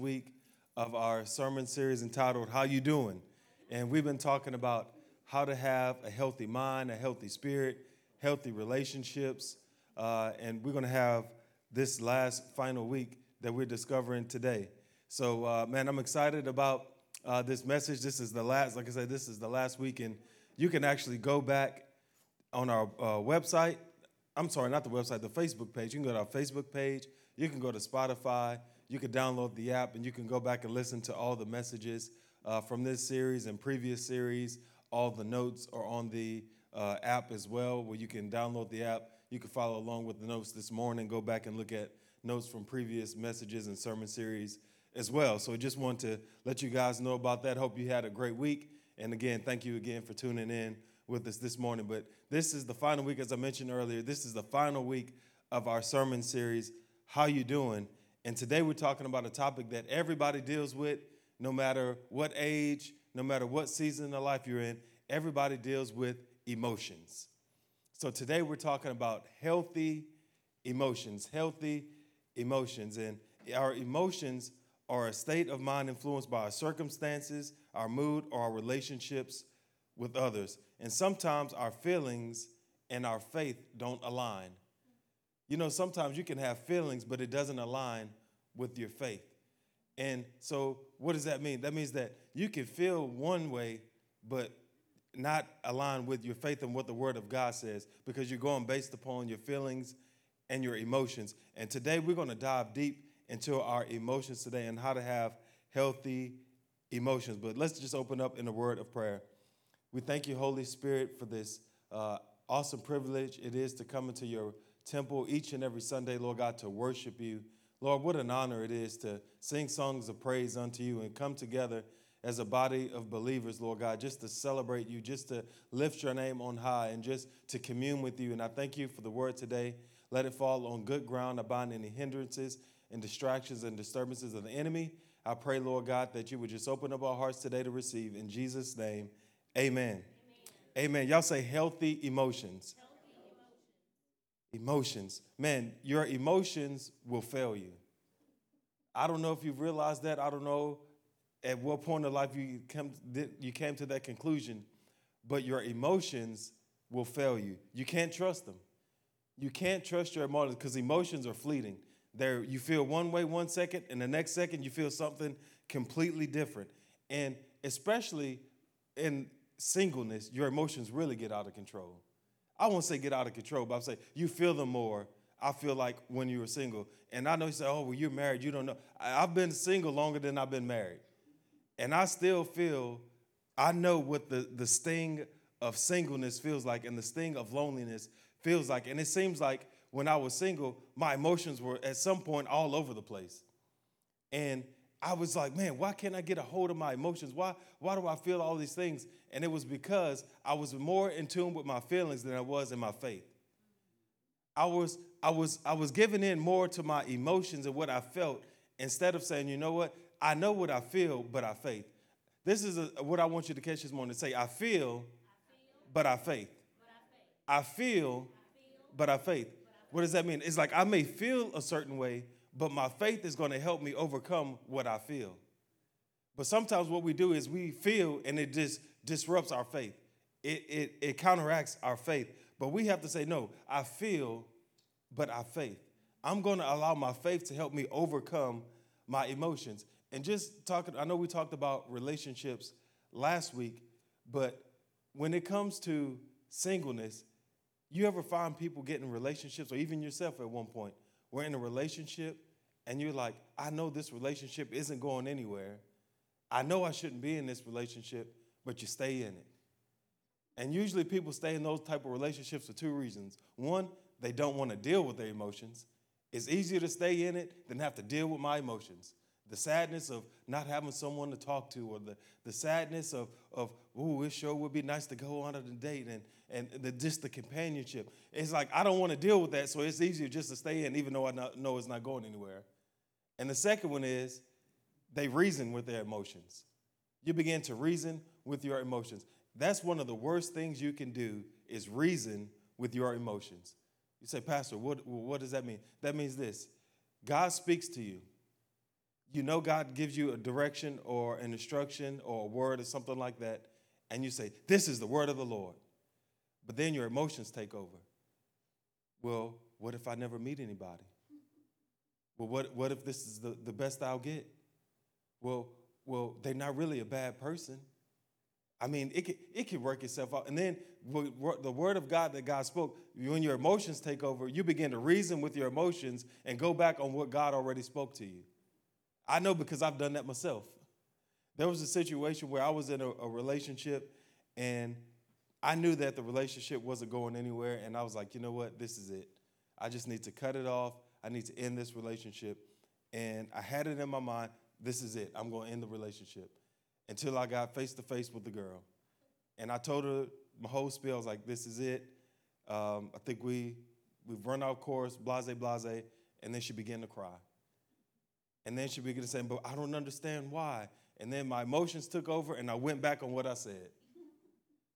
week of our sermon series entitled How You Doing? And we've been talking about how to have a healthy mind, a healthy spirit, healthy relationships. Uh, and we're going to have this last final week that we're discovering today. So, uh, man, I'm excited about uh, this message. This is the last, like I said, this is the last week. And you can actually go back on our uh, website. I'm sorry, not the website, the Facebook page. You can go to our Facebook page. You can go to Spotify you can download the app and you can go back and listen to all the messages uh, from this series and previous series. All the notes are on the uh, app as well, where you can download the app. You can follow along with the notes this morning, go back and look at notes from previous messages and sermon series as well. So I just want to let you guys know about that. Hope you had a great week. And again, thank you again for tuning in with us this morning. But this is the final week, as I mentioned earlier, this is the final week of our sermon series, How You Doing? And today we're talking about a topic that everybody deals with, no matter what age, no matter what season of life you're in, everybody deals with emotions. So today we're talking about healthy emotions, healthy emotions. And our emotions are a state of mind influenced by our circumstances, our mood, or our relationships with others. And sometimes our feelings and our faith don't align. You know, sometimes you can have feelings, but it doesn't align with your faith. And so, what does that mean? That means that you can feel one way, but not align with your faith and what the Word of God says because you're going based upon your feelings and your emotions. And today, we're going to dive deep into our emotions today and how to have healthy emotions. But let's just open up in a word of prayer. We thank you, Holy Spirit, for this uh, awesome privilege it is to come into your temple each and every Sunday, Lord God, to worship you. Lord, what an honor it is to sing songs of praise unto you and come together as a body of believers, Lord God, just to celebrate you, just to lift your name on high, and just to commune with you. And I thank you for the word today. Let it fall on good ground, abide any hindrances and distractions and disturbances of the enemy. I pray, Lord God, that you would just open up our hearts today to receive. In Jesus' name, amen. Amen. amen. Y'all say healthy emotions. Healthy Emotions. Man, your emotions will fail you. I don't know if you've realized that. I don't know at what point in life you came, you came to that conclusion, but your emotions will fail you. You can't trust them. You can't trust your emotions because emotions are fleeting. There, you feel one way one second, and the next second you feel something completely different. And especially in singleness, your emotions really get out of control. I won't say get out of control, but I'll say you feel them more. I feel like when you were single. And I know you say, oh, well, you're married, you don't know. I've been single longer than I've been married. And I still feel, I know what the, the sting of singleness feels like and the sting of loneliness feels like. And it seems like when I was single, my emotions were at some point all over the place. And I was like, man, why can't I get a hold of my emotions? Why, why do I feel all these things? And it was because I was more in tune with my feelings than I was in my faith. I was, I was, I was giving in more to my emotions and what I felt instead of saying, you know what, I know what I feel, but I faith. This is a, what I want you to catch this morning. Say, I feel, but I faith. I feel, but I faith. What does that mean? It's like I may feel a certain way, but my faith is going to help me overcome what I feel. But sometimes what we do is we feel and it just disrupts our faith. It, it, it counteracts our faith. But we have to say, no, I feel, but I faith. I'm going to allow my faith to help me overcome my emotions. And just talking, I know we talked about relationships last week, but when it comes to singleness, you ever find people getting relationships, or even yourself at one point, we're in a relationship and you're like, I know this relationship isn't going anywhere. I know I shouldn't be in this relationship, but you stay in it. And usually people stay in those type of relationships for two reasons. One, they don't want to deal with their emotions. It's easier to stay in it than have to deal with my emotions. The sadness of not having someone to talk to, or the, the sadness of, of ooh, it sure would be nice to go on a date, and, and the, just the companionship. It's like, I don't want to deal with that, so it's easier just to stay in, even though I not, know it's not going anywhere. And the second one is they reason with their emotions. You begin to reason with your emotions. That's one of the worst things you can do is reason with your emotions. You say, Pastor, what, what does that mean? That means this God speaks to you. You know God gives you a direction or an instruction or a word or something like that, and you say, This is the word of the Lord. But then your emotions take over. Well, what if I never meet anybody? Well, what, what if this is the, the best I'll get? Well, well, they're not really a bad person. I mean, it could, it could work itself out. And then the word of God that God spoke, when your emotions take over, you begin to reason with your emotions and go back on what God already spoke to you. I know because I've done that myself. There was a situation where I was in a, a relationship and I knew that the relationship wasn't going anywhere. And I was like, you know what? This is it. I just need to cut it off. I need to end this relationship. And I had it in my mind this is it. I'm going to end the relationship until I got face to face with the girl. And I told her my whole spiel. I was like, this is it. Um, I think we, we've run our course, blase, blase. And then she began to cry. And then she began to say, but I don't understand why. And then my emotions took over and I went back on what I said.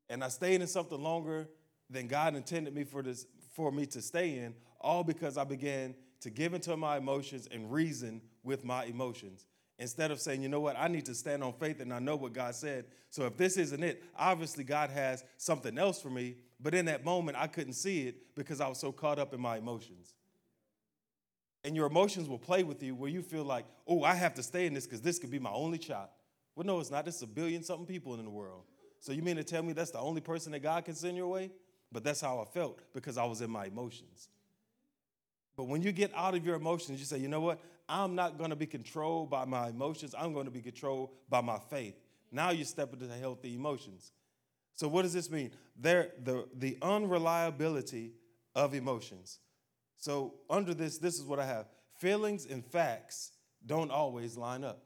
And I stayed in something longer than God intended me for, this, for me to stay in, all because I began to give into my emotions and reason with my emotions instead of saying, you know what, I need to stand on faith and I know what God said. So if this isn't it, obviously God has something else for me. But in that moment, I couldn't see it because I was so caught up in my emotions. And your emotions will play with you where you feel like, oh, I have to stay in this because this could be my only shot. Well, no, it's not. There's a billion something people in the world. So you mean to tell me that's the only person that God can send your way? But that's how I felt because I was in my emotions. But when you get out of your emotions, you say, you know what? I'm not going to be controlled by my emotions. I'm going to be controlled by my faith. Now you step into healthy emotions. So what does this mean? There, the, the unreliability of emotions. So under this, this is what I have. Feelings and facts don't always line up.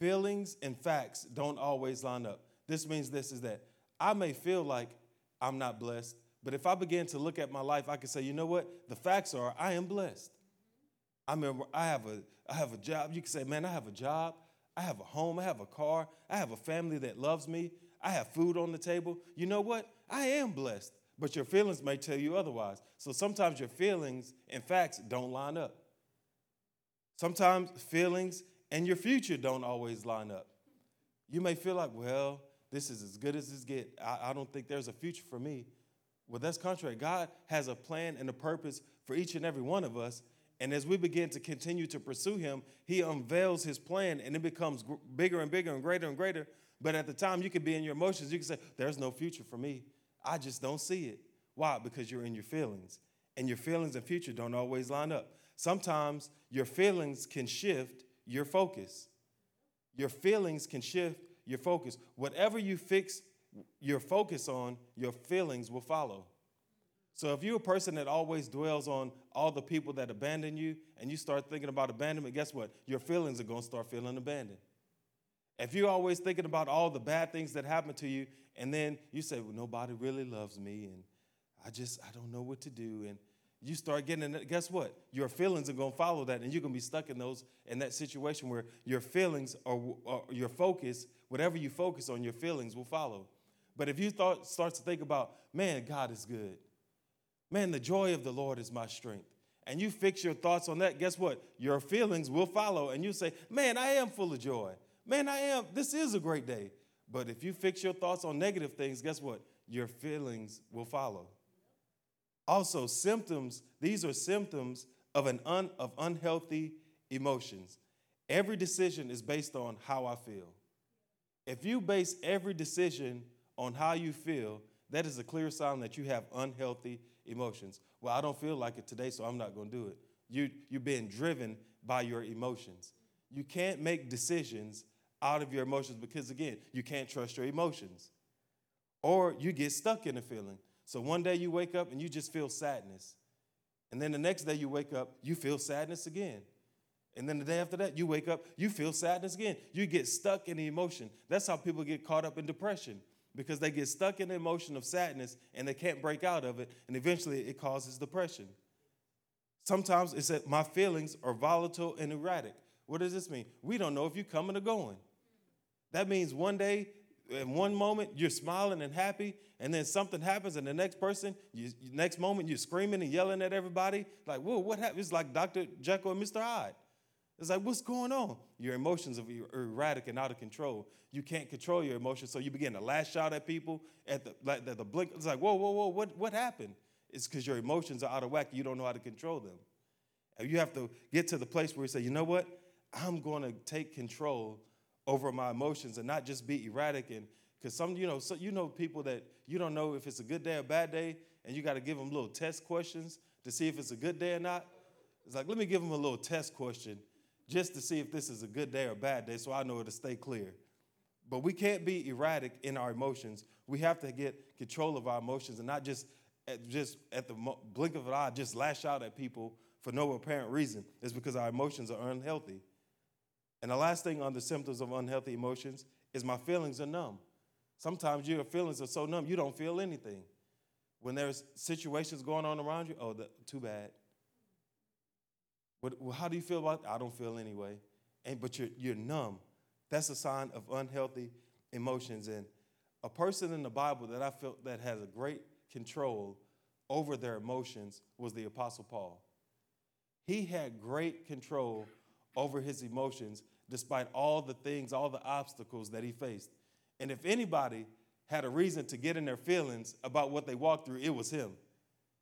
Feelings and facts don't always line up. This means this is that I may feel like I'm not blessed, but if I begin to look at my life, I can say, you know what? The facts are I am blessed. I mean, I have a I have a job. You can say, man, I have a job. I have a home. I have a car. I have a family that loves me. I have food on the table. You know what? I am blessed. But your feelings may tell you otherwise. So sometimes your feelings and facts don't line up. Sometimes feelings and your future don't always line up. You may feel like, well, this is as good as this get. I, I don't think there's a future for me. Well, that's contrary. God has a plan and a purpose for each and every one of us. And as we begin to continue to pursue Him, He unveils His plan and it becomes bigger and bigger and greater and greater. But at the time, you could be in your emotions. You can say, There's no future for me. I just don't see it. Why? Because you're in your feelings. And your feelings and future don't always line up. Sometimes your feelings can shift your focus. Your feelings can shift your focus. Whatever you fix your focus on, your feelings will follow. So if you're a person that always dwells on all the people that abandon you and you start thinking about abandonment, guess what? Your feelings are going to start feeling abandoned. If you're always thinking about all the bad things that happen to you and then you say, well, nobody really loves me and I just, I don't know what to do. And you start getting guess what? Your feelings are going to follow that, and you're going to be stuck in those in that situation where your feelings or, or, your focus, whatever you focus on, your feelings will follow. But if you thought, start to think about, man, God is good. Man, the joy of the Lord is my strength. And you fix your thoughts on that, guess what? Your feelings will follow. And you say, man, I am full of joy. Man, I am. This is a great day. But if you fix your thoughts on negative things, guess what? Your feelings will follow. Also, symptoms, these are symptoms of, an un, of unhealthy emotions. Every decision is based on how I feel. If you base every decision on how you feel, that is a clear sign that you have unhealthy emotions. Well, I don't feel like it today, so I'm not going to do it. You, you're being driven by your emotions. You can't make decisions out of your emotions because, again, you can't trust your emotions. Or you get stuck in a feeling. So one day you wake up and you just feel sadness. And then the next day you wake up, you feel sadness again. And then the day after that, you wake up, you feel sadness again. You get stuck in the emotion. That's how people get caught up in depression because they get stuck in the emotion of sadness and they can't break out of it. And eventually it causes depression. Sometimes it's that my feelings are volatile and erratic. What does this mean? We don't know if you're coming or going. That means one day, in one moment, you're smiling and happy, and then something happens, and the next person, you, next moment, you're screaming and yelling at everybody. Like, whoa, what happened? It's like Dr. Jekyll and Mr. Hyde. It's like, what's going on? Your emotions are er, erratic and out of control. You can't control your emotions, so you begin to lash out at people at the, like, the blink. It's like, whoa, whoa, whoa, what, what happened? It's because your emotions are out of whack. You don't know how to control them. And you have to get to the place where you say, you know what? I'm going to take control over my emotions and not just be erratic and because some you know so you know people that you don't know if it's a good day or bad day and you got to give them little test questions to see if it's a good day or not. It's like let me give them a little test question just to see if this is a good day or bad day so i know it'll stay clear. But we can't be erratic in our emotions. We have to get control of our emotions and not just at, just at the blink of an eye just lash out at people for no apparent reason. It's because our emotions are unhealthy and the last thing on the symptoms of unhealthy emotions is my feelings are numb. Sometimes your feelings are so numb you don't feel anything. When there's situations going on around you, oh, the, too bad. Well, how do you feel about? I don't feel anyway. And but you're you're numb. That's a sign of unhealthy emotions. And a person in the Bible that I felt that has a great control over their emotions was the Apostle Paul. He had great control over his emotions despite all the things, all the obstacles that he faced. And if anybody had a reason to get in their feelings about what they walked through, it was him.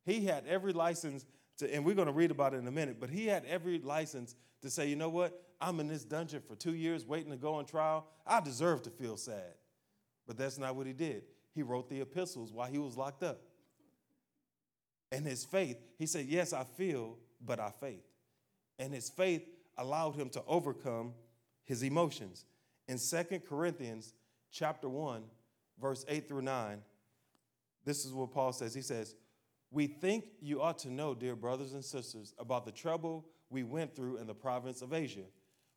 He had every license to, and we're going to read about it in a minute, but he had every license to say, you know what? I'm in this dungeon for two years waiting to go on trial. I deserve to feel sad. But that's not what he did. He wrote the epistles while he was locked up. And his faith, he said, Yes, I feel, but I faith. And his faith allowed him to overcome his emotions. In Second Corinthians chapter 1, verse 8 through 9, this is what Paul says. He says, We think you ought to know, dear brothers and sisters, about the trouble we went through in the province of Asia.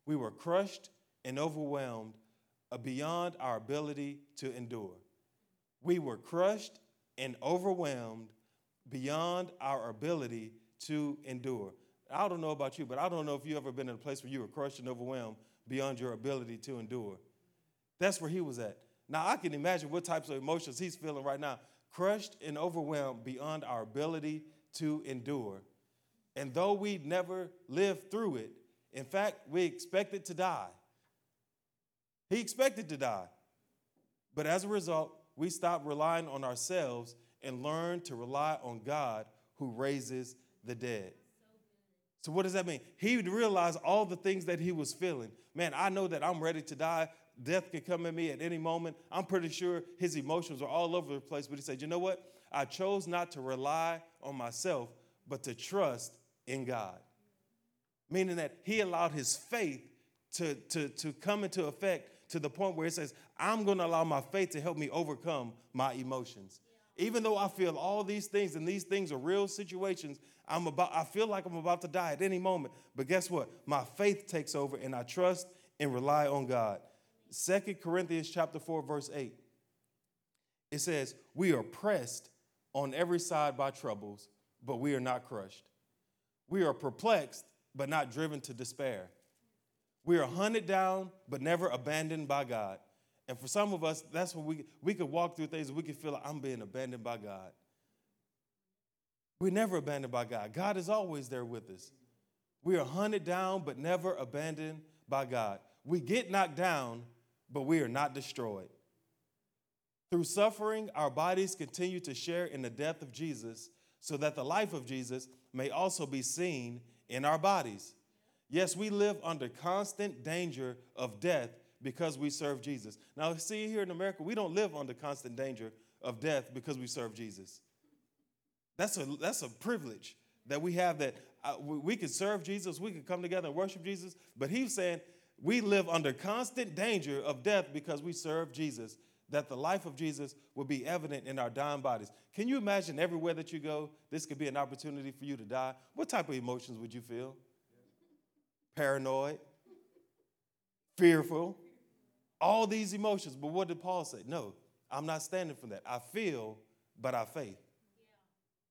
We were crushed and overwhelmed uh, beyond our ability to endure. We were crushed and overwhelmed beyond our ability to endure. I don't know about you, but I don't know if you've ever been in a place where you were crushed and overwhelmed beyond your ability to endure. That's where he was at. Now I can imagine what types of emotions he's feeling right now. Crushed and overwhelmed beyond our ability to endure. And though we never lived through it, in fact, we expected to die. He expected to die. But as a result, we stopped relying on ourselves and learned to rely on God who raises the dead. So, what does that mean? He realized all the things that he was feeling. Man, I know that I'm ready to die. Death can come at me at any moment. I'm pretty sure his emotions were all over the place, but he said, You know what? I chose not to rely on myself, but to trust in God. Meaning that he allowed his faith to, to, to come into effect to the point where it says, I'm going to allow my faith to help me overcome my emotions. Even though I feel all these things and these things are real situations, I'm about, I feel like I'm about to die at any moment. But guess what? My faith takes over and I trust and rely on God. Second Corinthians chapter 4, verse 8. It says, We are pressed on every side by troubles, but we are not crushed. We are perplexed, but not driven to despair. We are hunted down, but never abandoned by God. And for some of us, that's when we, we could walk through things and we could feel like I'm being abandoned by God. We're never abandoned by God. God is always there with us. We are hunted down, but never abandoned by God. We get knocked down, but we are not destroyed. Through suffering, our bodies continue to share in the death of Jesus so that the life of Jesus may also be seen in our bodies. Yes, we live under constant danger of death because we serve Jesus. Now, see, here in America, we don't live under constant danger of death because we serve Jesus. That's a, that's a privilege that we have that uh, we, we can serve Jesus, we can come together and worship Jesus, but he's saying we live under constant danger of death because we serve Jesus, that the life of Jesus will be evident in our dying bodies. Can you imagine everywhere that you go, this could be an opportunity for you to die? What type of emotions would you feel? Paranoid, fearful, all these emotions. But what did Paul say? No, I'm not standing for that. I feel, but I faith.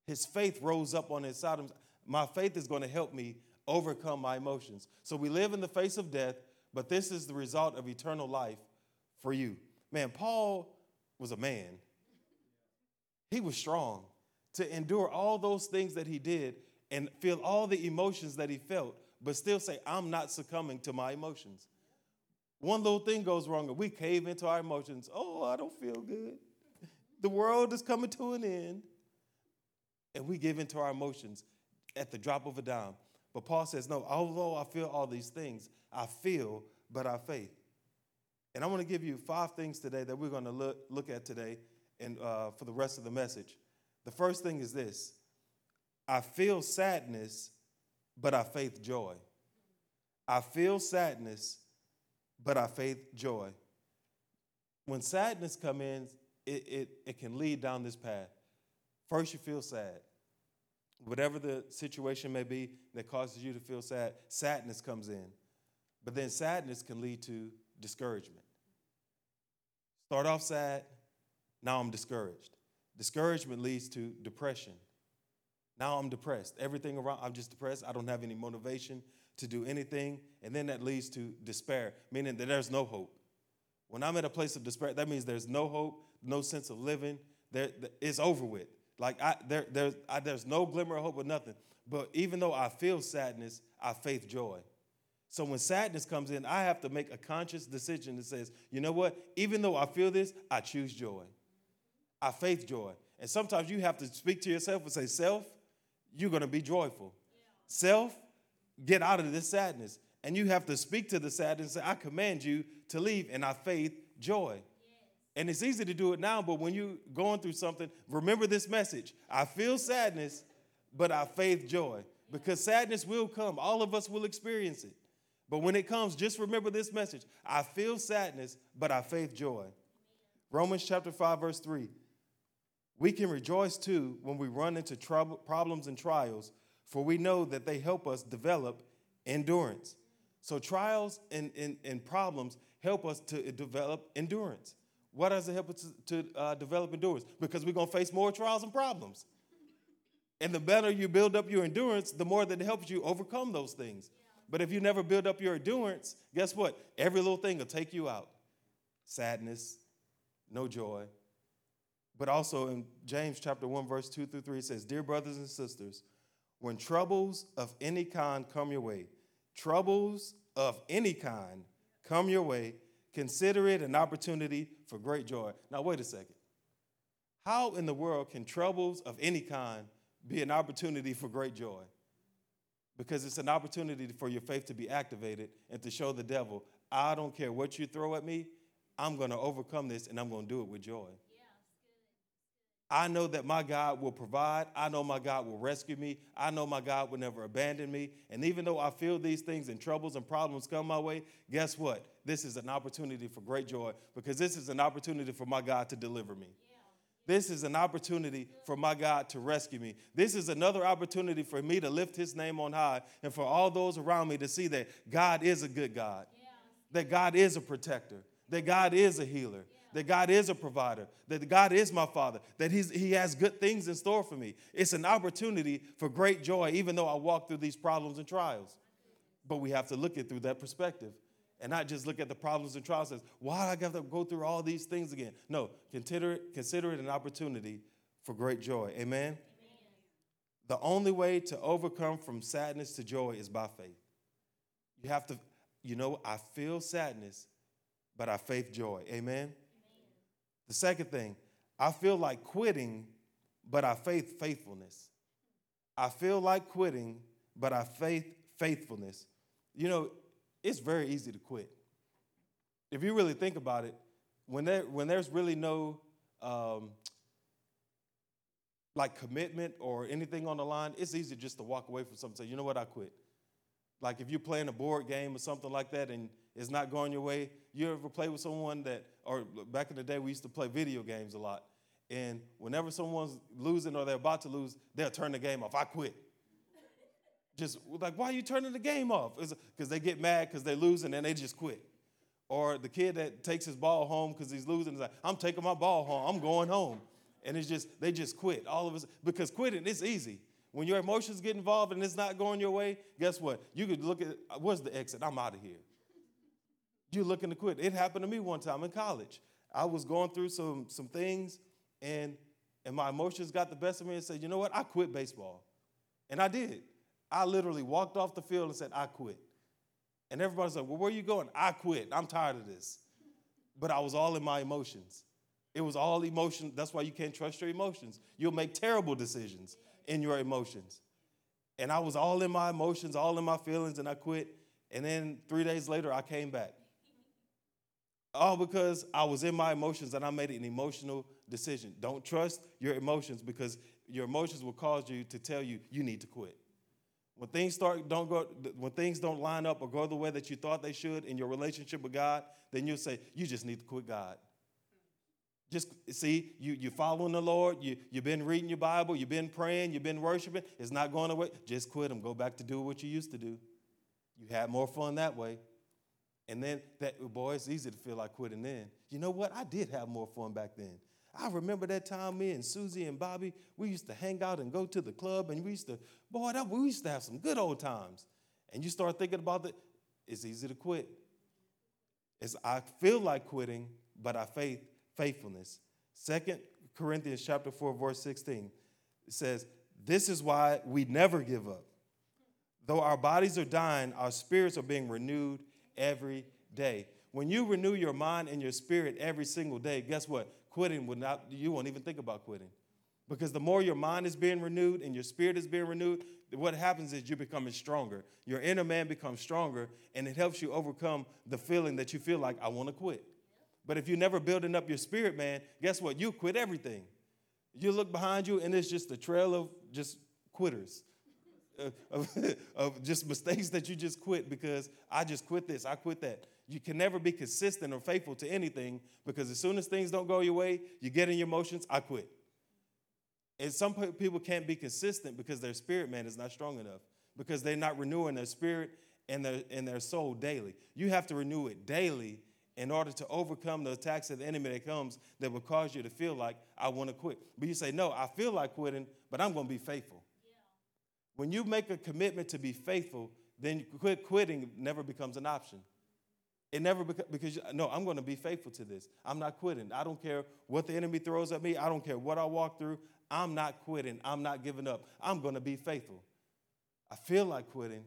His faith rose up on his side. My faith is going to help me overcome my emotions. So we live in the face of death, but this is the result of eternal life for you. Man, Paul was a man. He was strong to endure all those things that he did and feel all the emotions that he felt. but still say, I'm not succumbing to my emotions. One little thing goes wrong and we cave into our emotions. Oh, I don't feel good. The world is coming to an end. And we give into our emotions at the drop of a dime. But Paul says, no, although I feel all these things, I feel, but I faith. And I want to give you five things today that we're going to look, look at today and uh, for the rest of the message. The first thing is this I feel sadness, but I faith joy. I feel sadness, but our faith joy. When sadness comes in, it, it, it can lead down this path. First, you feel sad. Whatever the situation may be that causes you to feel sad, sadness comes in. But then sadness can lead to discouragement. Start off sad, now I'm discouraged. Discouragement leads to depression. Now I'm depressed. Everything around, I'm just depressed. I don't have any motivation to do anything. And then that leads to despair, meaning that there's no hope. When I'm at a place of despair, that means there's no hope, no sense of living. There, it's over with. Like I, there, there's, I, there's no glimmer of hope or nothing. But even though I feel sadness, I faith joy. So when sadness comes in, I have to make a conscious decision that says, you know what? Even though I feel this, I choose joy. I faith joy. And sometimes you have to speak to yourself and say, self, you're going to be joyful. Yeah. Self, get out of this sadness. And you have to speak to the sadness and say, I command you to leave. And I faith joy. And it's easy to do it now, but when you're going through something, remember this message. I feel sadness, but I faith joy. Because sadness will come. All of us will experience it. But when it comes, just remember this message. I feel sadness, but I faith joy. Romans chapter 5, verse 3. We can rejoice too when we run into trouble, problems and trials, for we know that they help us develop endurance. So, trials and, and, and problems help us to develop endurance. Why does it help us to, to uh, develop endurance? Because we're going to face more trials and problems. And the better you build up your endurance, the more that it helps you overcome those things. But if you never build up your endurance, guess what? Every little thing will take you out sadness, no joy. But also in James chapter 1, verse 2 through 3, it says, Dear brothers and sisters, when troubles of any kind come your way, troubles of any kind come your way, Consider it an opportunity for great joy. Now, wait a second. How in the world can troubles of any kind be an opportunity for great joy? Because it's an opportunity for your faith to be activated and to show the devil, I don't care what you throw at me, I'm going to overcome this and I'm going to do it with joy. I know that my God will provide. I know my God will rescue me. I know my God will never abandon me. And even though I feel these things and troubles and problems come my way, guess what? This is an opportunity for great joy because this is an opportunity for my God to deliver me. This is an opportunity for my God to rescue me. This is another opportunity for me to lift his name on high and for all those around me to see that God is a good God, that God is a protector, that God is a healer, that God is a provider, that God is my father, that he's, He has good things in store for me. It's an opportunity for great joy, even though I walk through these problems and trials. But we have to look at through that perspective and not just look at the problems and trials as why do I have to go through all these things again. No, consider it, consider it an opportunity for great joy. Amen? Amen. The only way to overcome from sadness to joy is by faith. You have to, you know, I feel sadness, but I faith joy. Amen. The second thing, I feel like quitting, but I faith faithfulness. I feel like quitting, but I faith faithfulness. You know, it's very easy to quit. If you really think about it, when there when there's really no um, like commitment or anything on the line, it's easy just to walk away from something. Say, you know what, I quit. Like if you're playing a board game or something like that, and it's not going your way, you ever play with someone that, or back in the day, we used to play video games a lot. And whenever someone's losing or they're about to lose, they'll turn the game off. I quit. Just like, why are you turning the game off? Because they get mad because they're losing and they just quit. Or the kid that takes his ball home because he's losing is like, I'm taking my ball home. I'm going home. And it's just, they just quit. All of us, because quitting, it's easy. When your emotions get involved and it's not going your way, guess what? You could look at, what's the exit? I'm out of here. You're looking to quit. It happened to me one time in college. I was going through some, some things, and, and my emotions got the best of me and said, you know what? I quit baseball. And I did. I literally walked off the field and said, I quit. And everybody's like, Well, where are you going? I quit. I'm tired of this. But I was all in my emotions. It was all emotion. That's why you can't trust your emotions. You'll make terrible decisions in your emotions. And I was all in my emotions, all in my feelings, and I quit. And then three days later, I came back. All because I was in my emotions and I made an emotional decision. Don't trust your emotions because your emotions will cause you to tell you you need to quit. When things start don't go when things don't line up or go the way that you thought they should in your relationship with God, then you'll say you just need to quit God. Just see, you, you're following the Lord, you, you've been reading your Bible, you've been praying, you've been worshiping. It's not going away. Just quit them. Go back to do what you used to do. You had more fun that way. And then that boy, it's easy to feel like quitting then. You know what? I did have more fun back then. I remember that time me and Susie and Bobby, we used to hang out and go to the club and we used to, boy, that, we used to have some good old times. And you start thinking about it, it's easy to quit. It's I feel like quitting, but I faith faithfulness. Second Corinthians chapter 4, verse 16. It says, This is why we never give up. Though our bodies are dying, our spirits are being renewed every day. When you renew your mind and your spirit every single day, guess what? Quitting would not, you won't even think about quitting. Because the more your mind is being renewed and your spirit is being renewed, what happens is you're becoming stronger. Your inner man becomes stronger, and it helps you overcome the feeling that you feel like, I want to quit. But if you're never building up your spirit, man, guess what? You quit everything. You look behind you, and it's just a trail of just quitters. Of, of, just mistakes that you just quit because I just quit this, I quit that. You can never be consistent or faithful to anything because as soon as things don't go your way, you get in your emotions, I quit. And some people can't be consistent because their spirit man is not strong enough because they're not renewing their spirit and their, and their soul daily. You have to renew it daily in order to overcome the attacks of the enemy that comes that will cause you to feel like I want to quit. But you say, no, I feel like quitting, but I'm going to be faithful. When you make a commitment to be faithful, then quit quitting never becomes an option. It never beca- because no, I'm going to be faithful to this. I'm not quitting. I don't care what the enemy throws at me. I don't care what I walk through. I'm not quitting. I'm not giving up. I'm going to be faithful. I feel like quitting,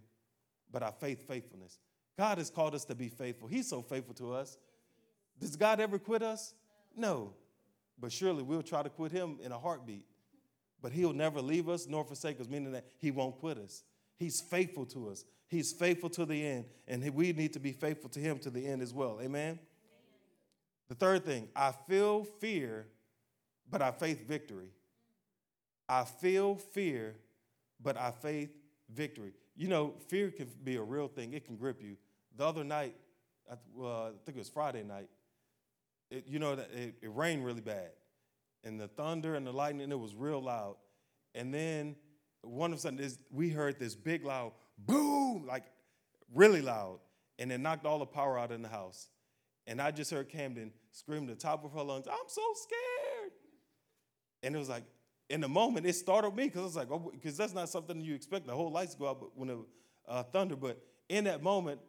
but I faith faithfulness. God has called us to be faithful. He's so faithful to us. Does God ever quit us? No. But surely we'll try to quit him in a heartbeat. But he'll never leave us nor forsake us, meaning that he won't quit us. He's faithful to us. He's faithful to the end. And we need to be faithful to him to the end as well. Amen? Amen. The third thing, I feel fear, but I faith victory. I feel fear, but I faith victory. You know, fear can be a real thing, it can grip you. The other night, I, uh, I think it was Friday night, it, you know, it, it rained really bad. And the thunder and the lightning, it was real loud. And then one of a sudden, we heard this big loud boom, like really loud. And it knocked all the power out in the house. And I just heard Camden scream the top of her lungs, I'm so scared. And it was like, in the moment, it startled me because I was like, oh, because that's not something you expect. The whole lights go out when the uh, thunder. But in that moment,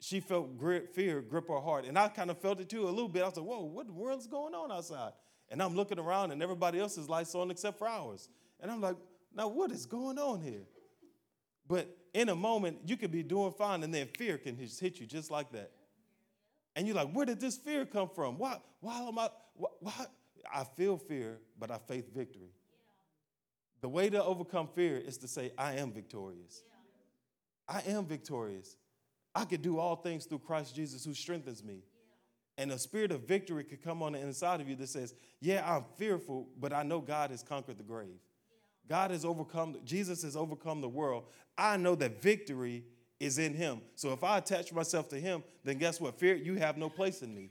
she felt grip, fear grip her heart. And I kind of felt it too a little bit. I was like, whoa, what the world's going on outside? And I'm looking around and everybody else's lights on except for ours. And I'm like, now what is going on here? But in a moment, you could be doing fine and then fear can just hit you just like that. And you're like, where did this fear come from? Why, why am I, why? I feel fear, but I faith victory. The way to overcome fear is to say, I am victorious. I am victorious. I can do all things through Christ Jesus who strengthens me. And a spirit of victory could come on the inside of you that says, Yeah, I'm fearful, but I know God has conquered the grave. God has overcome, Jesus has overcome the world. I know that victory is in him. So if I attach myself to him, then guess what? Fear, you have no place in me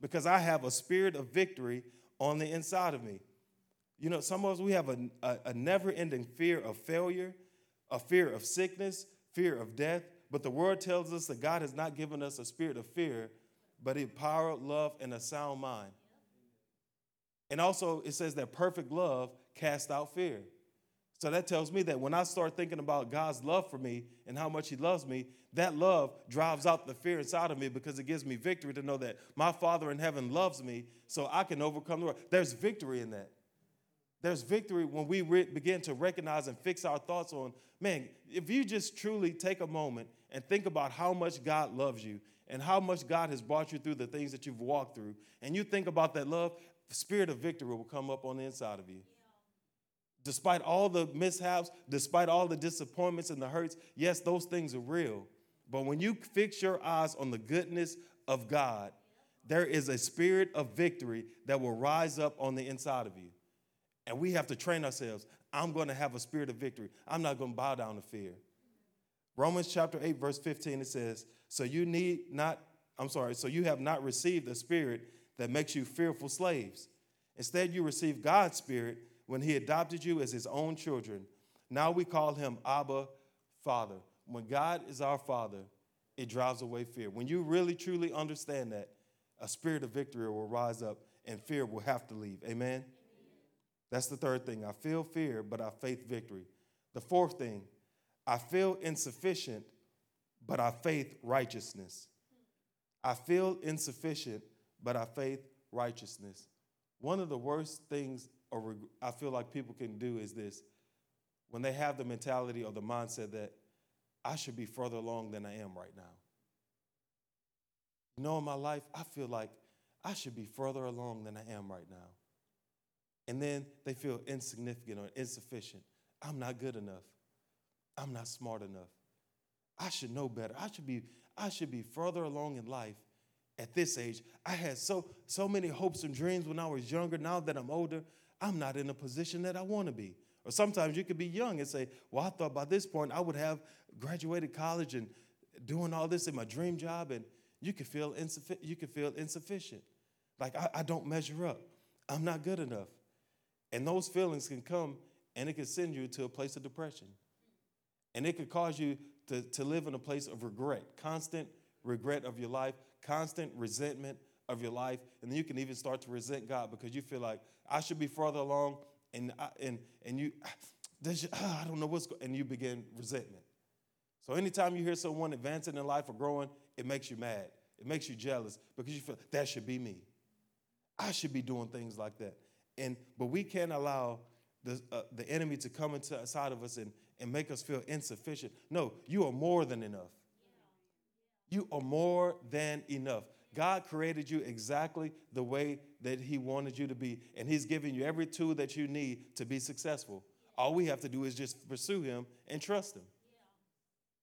because I have a spirit of victory on the inside of me. You know, some of us, we have a, a, a never ending fear of failure, a fear of sickness, fear of death. But the word tells us that God has not given us a spirit of fear, but a power, love, and a sound mind. And also, it says that perfect love casts out fear. So that tells me that when I start thinking about God's love for me and how much He loves me, that love drives out the fear inside of me because it gives me victory to know that my Father in heaven loves me so I can overcome the world. There's victory in that. There's victory when we re- begin to recognize and fix our thoughts on, man, if you just truly take a moment and think about how much God loves you and how much God has brought you through the things that you've walked through, and you think about that love, the spirit of victory will come up on the inside of you. Despite all the mishaps, despite all the disappointments and the hurts, yes, those things are real. But when you fix your eyes on the goodness of God, there is a spirit of victory that will rise up on the inside of you. And we have to train ourselves. I'm going to have a spirit of victory. I'm not going to bow down to fear. Romans chapter 8, verse 15, it says, So you need not, I'm sorry, so you have not received the spirit that makes you fearful slaves. Instead, you received God's spirit when he adopted you as his own children. Now we call him Abba, Father. When God is our Father, it drives away fear. When you really truly understand that, a spirit of victory will rise up and fear will have to leave. Amen? That's the third thing. I feel fear, but I faith victory. The fourth thing, I feel insufficient, but I faith righteousness. I feel insufficient, but I faith righteousness. One of the worst things or I feel like people can do is this when they have the mentality or the mindset that I should be further along than I am right now. You know, in my life, I feel like I should be further along than I am right now and then they feel insignificant or insufficient. I'm not good enough. I'm not smart enough. I should know better. I should be, I should be further along in life at this age. I had so, so many hopes and dreams when I was younger. Now that I'm older, I'm not in a position that I want to be. Or sometimes you could be young and say, Well, I thought by this point I would have graduated college and doing all this in my dream job, and you could feel insufficient. You could feel insufficient. Like I, I don't measure up. I'm not good enough. And those feelings can come and it can send you to a place of depression. And it could cause you to, to live in a place of regret, constant regret of your life, constant resentment of your life. And then you can even start to resent God because you feel like, I should be further along. And, I, and, and you, I don't know what's going and you begin resentment. So anytime you hear someone advancing in life or growing, it makes you mad. It makes you jealous because you feel that should be me. I should be doing things like that. And but we can't allow the, uh, the enemy to come into inside of us and, and make us feel insufficient. No, you are more than enough. You are more than enough. God created you exactly the way that He wanted you to be, and He's given you every tool that you need to be successful. All we have to do is just pursue Him and trust Him.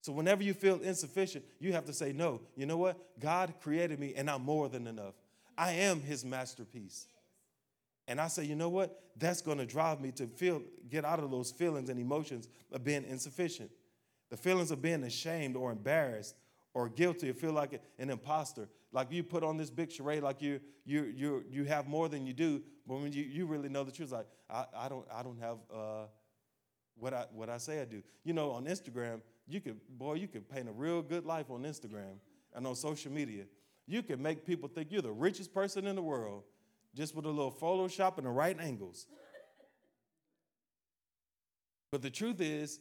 So, whenever you feel insufficient, you have to say, No, you know what? God created me, and I'm more than enough. I am His masterpiece. And I say, you know what? That's going to drive me to feel, get out of those feelings and emotions of being insufficient. The feelings of being ashamed or embarrassed or guilty or feel like an imposter. Like you put on this big charade like you, you, you, you have more than you do, but when you, you really know the truth, like, I, I, don't, I don't have uh, what, I, what I say I do. You know, on Instagram, you could, boy, you could paint a real good life on Instagram and on social media. You can make people think you're the richest person in the world just with a little Photoshop and the right angles. But the truth is,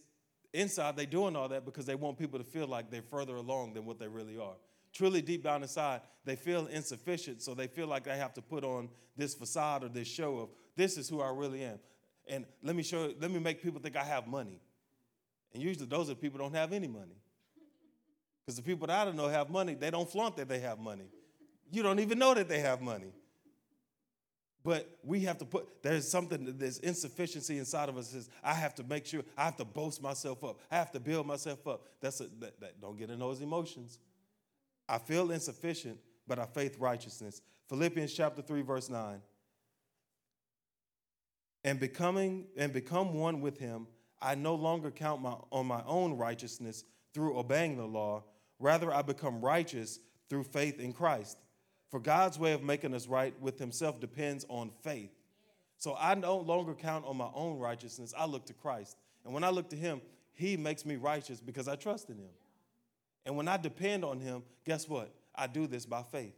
inside they're doing all that because they want people to feel like they're further along than what they really are. Truly, deep down inside, they feel insufficient, so they feel like they have to put on this facade or this show of this is who I really am. And let me show, let me make people think I have money. And usually, those are people don't have any money. Because the people that I don't know have money, they don't flaunt that they have money. You don't even know that they have money. But we have to put, there's something, there's insufficiency inside of us. Says, I have to make sure, I have to boast myself up. I have to build myself up. That's a, that, that, don't get in those emotions. I feel insufficient, but I faith righteousness. Philippians chapter 3, verse 9. And becoming and become one with him, I no longer count my, on my own righteousness through obeying the law. Rather, I become righteous through faith in Christ. For God's way of making us right with Himself depends on faith. So I no longer count on my own righteousness. I look to Christ. And when I look to Him, He makes me righteous because I trust in Him. And when I depend on Him, guess what? I do this by faith.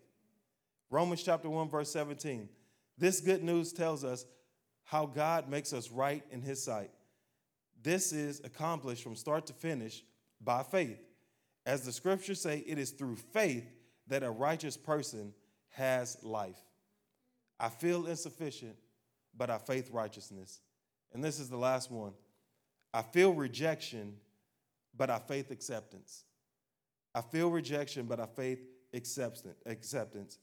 Romans chapter 1, verse 17. This good news tells us how God makes us right in His sight. This is accomplished from start to finish by faith. As the scriptures say, it is through faith that a righteous person has life. I feel insufficient, but I faith righteousness. And this is the last one. I feel rejection, but I faith acceptance. I feel rejection, but I faith acceptance.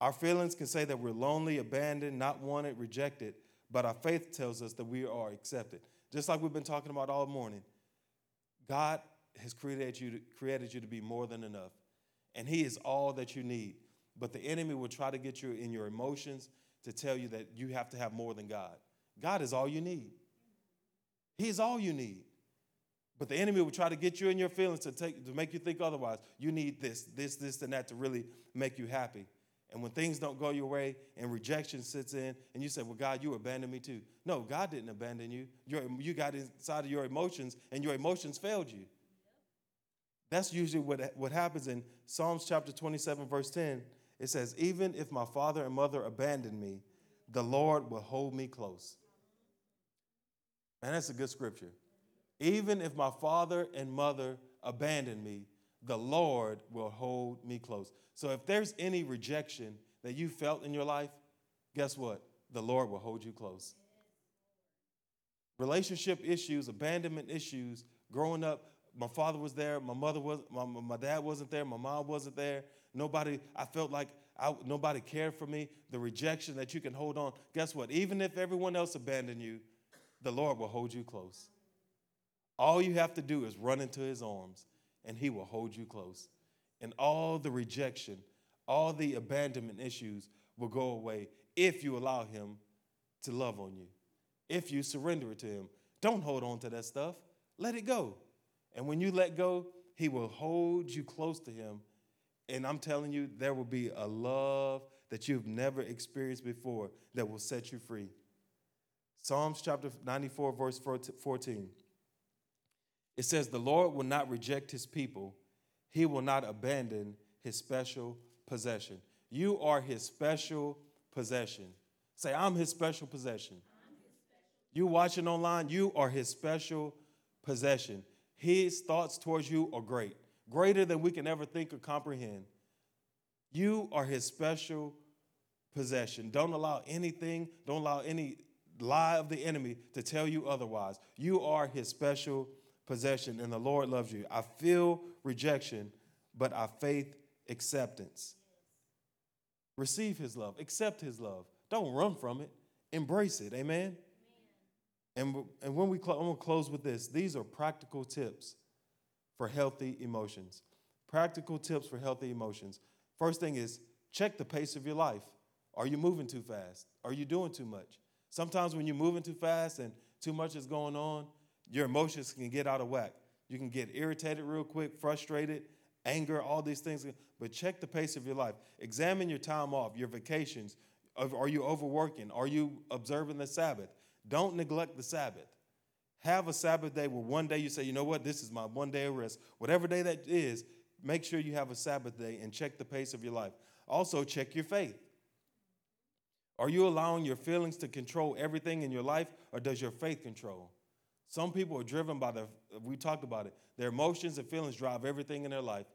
Our feelings can say that we're lonely, abandoned, not wanted, rejected, but our faith tells us that we are accepted. Just like we've been talking about all morning, God has created you to, created you to be more than enough, and He is all that you need. But the enemy will try to get you in your emotions to tell you that you have to have more than God. God is all you need. He is all you need. But the enemy will try to get you in your feelings to, take, to make you think otherwise. You need this, this, this, and that to really make you happy. And when things don't go your way and rejection sits in, and you say, Well, God, you abandoned me too. No, God didn't abandon you. You're, you got inside of your emotions, and your emotions failed you. That's usually what, what happens in Psalms chapter 27, verse 10. It says, Even if my father and mother abandon me, the Lord will hold me close. And that's a good scripture. Even if my father and mother abandon me, the Lord will hold me close. So if there's any rejection that you felt in your life, guess what? The Lord will hold you close. Relationship issues, abandonment issues, growing up, my father was there, my mother was, my, my dad wasn't there, my mom wasn't there. Nobody, I felt like I, nobody cared for me. The rejection that you can hold on. Guess what? Even if everyone else abandoned you, the Lord will hold you close. All you have to do is run into his arms and he will hold you close. And all the rejection, all the abandonment issues will go away if you allow him to love on you. If you surrender it to him. Don't hold on to that stuff. Let it go. And when you let go, he will hold you close to him. And I'm telling you, there will be a love that you've never experienced before that will set you free. Psalms chapter 94, verse 14. It says, The Lord will not reject his people, he will not abandon his special possession. You are his special possession. Say, I'm his special possession. You watching online, you are his special possession. His thoughts towards you are great, greater than we can ever think or comprehend. You are his special possession. Don't allow anything, don't allow any lie of the enemy to tell you otherwise. You are his special possession, and the Lord loves you. I feel rejection, but I faith acceptance. Receive his love, accept his love. Don't run from it, embrace it. Amen. And, and when we cl- I'm to close with this. These are practical tips for healthy emotions. Practical tips for healthy emotions. First thing is check the pace of your life. Are you moving too fast? Are you doing too much? Sometimes when you're moving too fast and too much is going on, your emotions can get out of whack. You can get irritated real quick, frustrated, anger, all these things. But check the pace of your life. Examine your time off, your vacations. Are you overworking? Are you observing the Sabbath? Don't neglect the Sabbath. Have a Sabbath day where one day you say, you know what, this is my one day of rest. Whatever day that is, make sure you have a Sabbath day and check the pace of your life. Also, check your faith. Are you allowing your feelings to control everything in your life, or does your faith control? Some people are driven by the, we talked about it, their emotions and feelings drive everything in their life.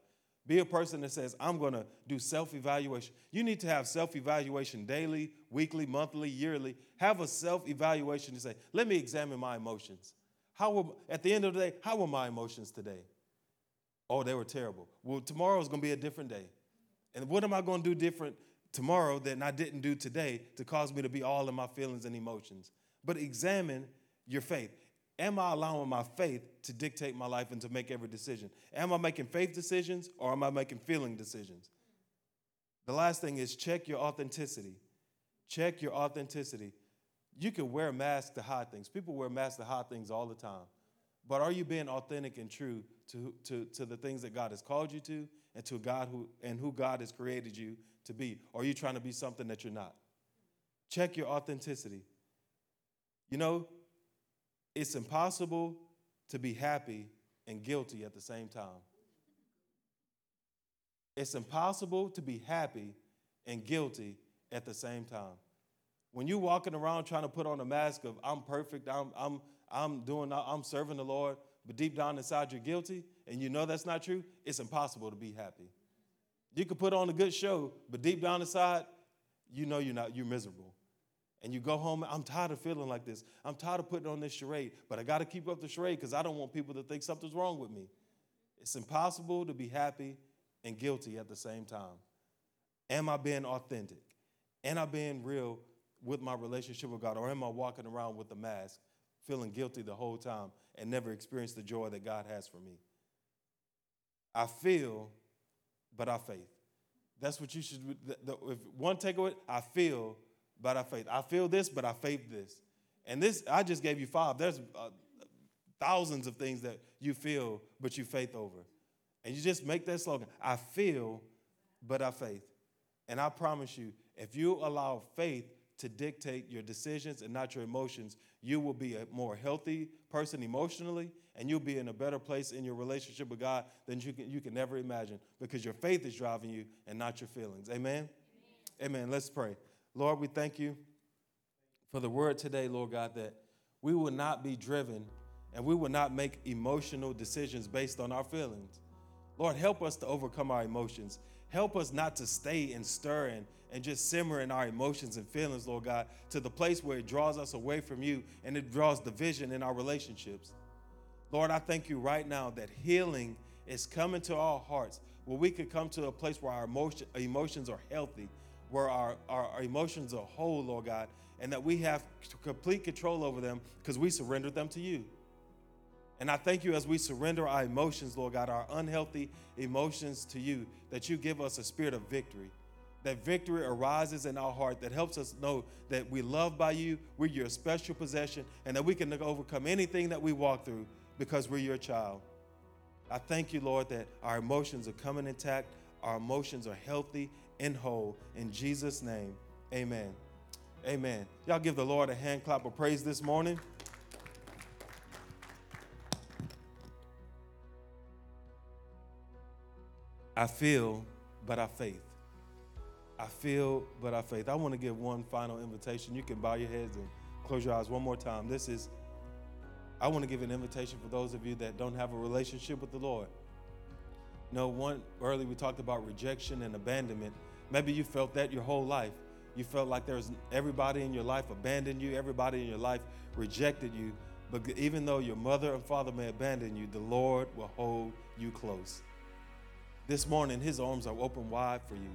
Be a person that says, I'm going to do self evaluation. You need to have self evaluation daily, weekly, monthly, yearly. Have a self evaluation to say, let me examine my emotions. How were, at the end of the day, how were my emotions today? Oh, they were terrible. Well, tomorrow is going to be a different day. And what am I going to do different tomorrow than I didn't do today to cause me to be all in my feelings and emotions? But examine your faith. Am I allowing my faith to dictate my life and to make every decision? Am I making faith decisions or am I making feeling decisions? The last thing is check your authenticity. Check your authenticity. You can wear masks to hide things. People wear masks to hide things all the time. But are you being authentic and true to, to, to the things that God has called you to and to God who and who God has created you to be? Or are you trying to be something that you're not? Check your authenticity. You know, it's impossible to be happy and guilty at the same time. It's impossible to be happy and guilty at the same time. When you're walking around trying to put on a mask of I'm perfect, I'm, I'm, I'm doing, I'm serving the Lord, but deep down inside you're guilty and you know that's not true, it's impossible to be happy. You can put on a good show, but deep down inside, you know you're not, you're miserable. And you go home, I'm tired of feeling like this. I'm tired of putting on this charade, but I got to keep up the charade because I don't want people to think something's wrong with me. It's impossible to be happy and guilty at the same time. Am I being authentic? Am I being real with my relationship with God? Or am I walking around with a mask, feeling guilty the whole time and never experience the joy that God has for me? I feel, but I faith. That's what you should. The, the, if one takeaway, I feel, but I faith. I feel this, but I faith this. And this, I just gave you five. There's uh, thousands of things that you feel, but you faith over. And you just make that slogan I feel, but I faith. And I promise you, if you allow faith to dictate your decisions and not your emotions, you will be a more healthy person emotionally, and you'll be in a better place in your relationship with God than you can, you can never imagine because your faith is driving you and not your feelings. Amen? Amen. Amen. Let's pray. Lord, we thank you for the word today, Lord God, that we will not be driven and we will not make emotional decisions based on our feelings. Lord, help us to overcome our emotions. Help us not to stay and stir and, and just simmer in our emotions and feelings, Lord God, to the place where it draws us away from you and it draws division in our relationships. Lord, I thank you right now that healing is coming to our hearts, where we could come to a place where our emotion, emotions are healthy, where our, our, our emotions are whole, Lord God, and that we have complete control over them because we surrendered them to you. And I thank you as we surrender our emotions, Lord God, our unhealthy emotions to you, that you give us a spirit of victory. That victory arises in our heart that helps us know that we love by you, we're your special possession, and that we can overcome anything that we walk through because we're your child. I thank you, Lord, that our emotions are coming intact, our emotions are healthy and whole. In Jesus' name, amen. Amen. Y'all give the Lord a hand clap of praise this morning. I feel, but I faith. I feel, but I faith. I want to give one final invitation. You can bow your heads and close your eyes one more time. This is, I want to give an invitation for those of you that don't have a relationship with the Lord. You know, one early we talked about rejection and abandonment. Maybe you felt that your whole life. You felt like there's everybody in your life abandoned you, everybody in your life rejected you. But even though your mother and father may abandon you, the Lord will hold you close. This morning, his arms are open wide for you.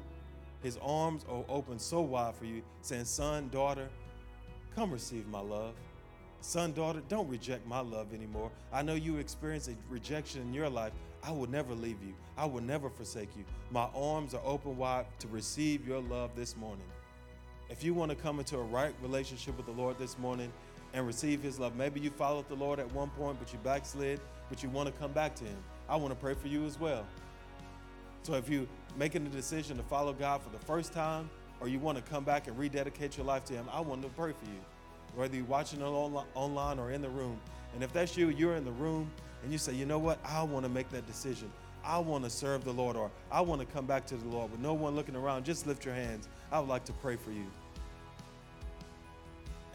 His arms are open so wide for you, saying, Son, daughter, come receive my love. Son, daughter, don't reject my love anymore. I know you experienced a rejection in your life. I will never leave you, I will never forsake you. My arms are open wide to receive your love this morning. If you want to come into a right relationship with the Lord this morning and receive his love, maybe you followed the Lord at one point, but you backslid, but you want to come back to him. I want to pray for you as well. So if you're making the decision to follow God for the first time, or you want to come back and rededicate your life to Him, I want to pray for you. Whether you're watching it online or in the room. And if that's you, you're in the room and you say, you know what, I want to make that decision. I want to serve the Lord, or I want to come back to the Lord with no one looking around. Just lift your hands. I would like to pray for you.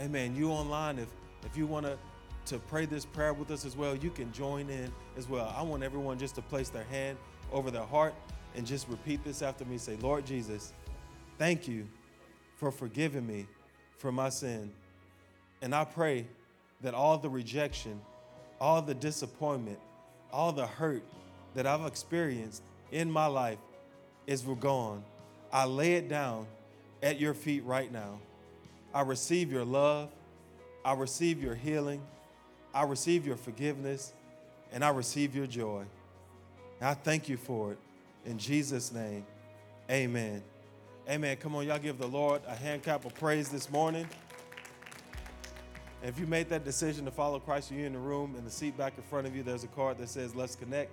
Amen. You online, if if you want to to pray this prayer with us as well, you can join in as well. I want everyone just to place their hand over their heart and just repeat this after me. Say, Lord Jesus, thank you for forgiving me for my sin. And I pray that all the rejection, all the disappointment, all the hurt that I've experienced in my life is gone. I lay it down at your feet right now. I receive your love. I receive your healing. I receive your forgiveness. And I receive your joy. And I thank you for it. In Jesus' name, amen. Amen. Come on, y'all give the Lord a hand clap of praise this morning. If you made that decision to follow Christ, you're in the room, in the seat back in front of you, there's a card that says, Let's Connect.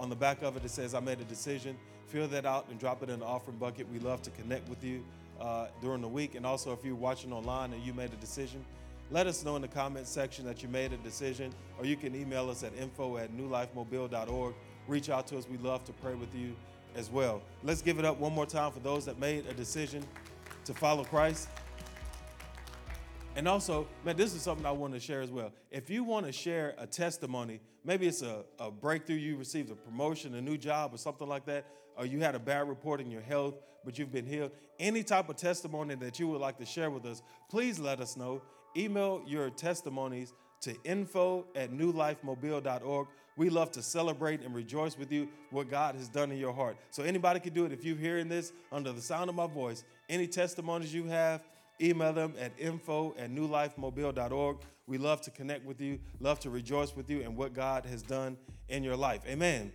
On the back of it, it says, I made a decision. Fill that out and drop it in the offering bucket. We love to connect with you uh, during the week. And also, if you're watching online and you made a decision, let us know in the comment section that you made a decision, or you can email us at info at newlifemobile.org reach out to us. We love to pray with you as well. Let's give it up one more time for those that made a decision to follow Christ. And also, man, this is something I want to share as well. If you want to share a testimony, maybe it's a, a breakthrough, you received a promotion, a new job, or something like that, or you had a bad report in your health, but you've been healed, any type of testimony that you would like to share with us, please let us know. Email your testimonies to info at newlifemobile.org. We love to celebrate and rejoice with you what God has done in your heart. So anybody can do it. If you're hearing this under the sound of my voice, any testimonies you have, email them at info at newlifemobile.org. We love to connect with you, love to rejoice with you and what God has done in your life. Amen.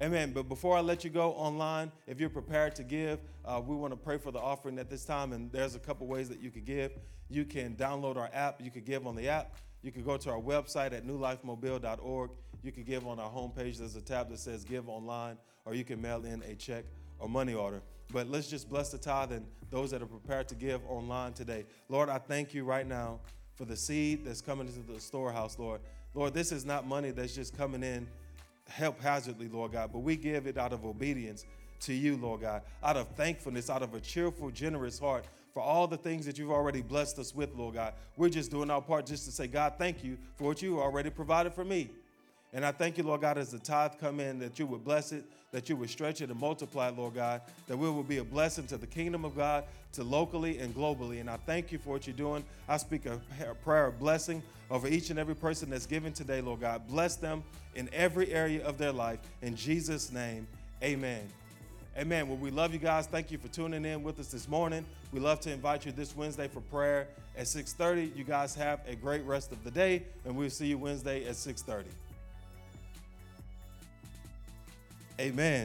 Amen. But before I let you go online, if you're prepared to give, uh, we want to pray for the offering at this time. And there's a couple ways that you could give. You can download our app. You could give on the app. You can go to our website at newlifemobile.org. You can give on our homepage. There's a tab that says Give Online, or you can mail in a check or money order. But let's just bless the tithe and those that are prepared to give online today. Lord, I thank you right now for the seed that's coming into the storehouse, Lord. Lord, this is not money that's just coming in haphazardly, Lord God, but we give it out of obedience to you, Lord God, out of thankfulness, out of a cheerful, generous heart for all the things that you've already blessed us with, Lord God. We're just doing our part just to say, God, thank you for what you already provided for me. And I thank you, Lord God, as the tithe come in, that you would bless it, that you would stretch it and multiply it, Lord God, that we will be a blessing to the kingdom of God, to locally and globally. And I thank you for what you're doing. I speak a prayer of blessing over each and every person that's given today, Lord God. Bless them in every area of their life. In Jesus' name, amen. Amen. Well, we love you guys. Thank you for tuning in with us this morning. We love to invite you this Wednesday for prayer at 6:30. You guys have a great rest of the day, and we'll see you Wednesday at 6:30. Amen.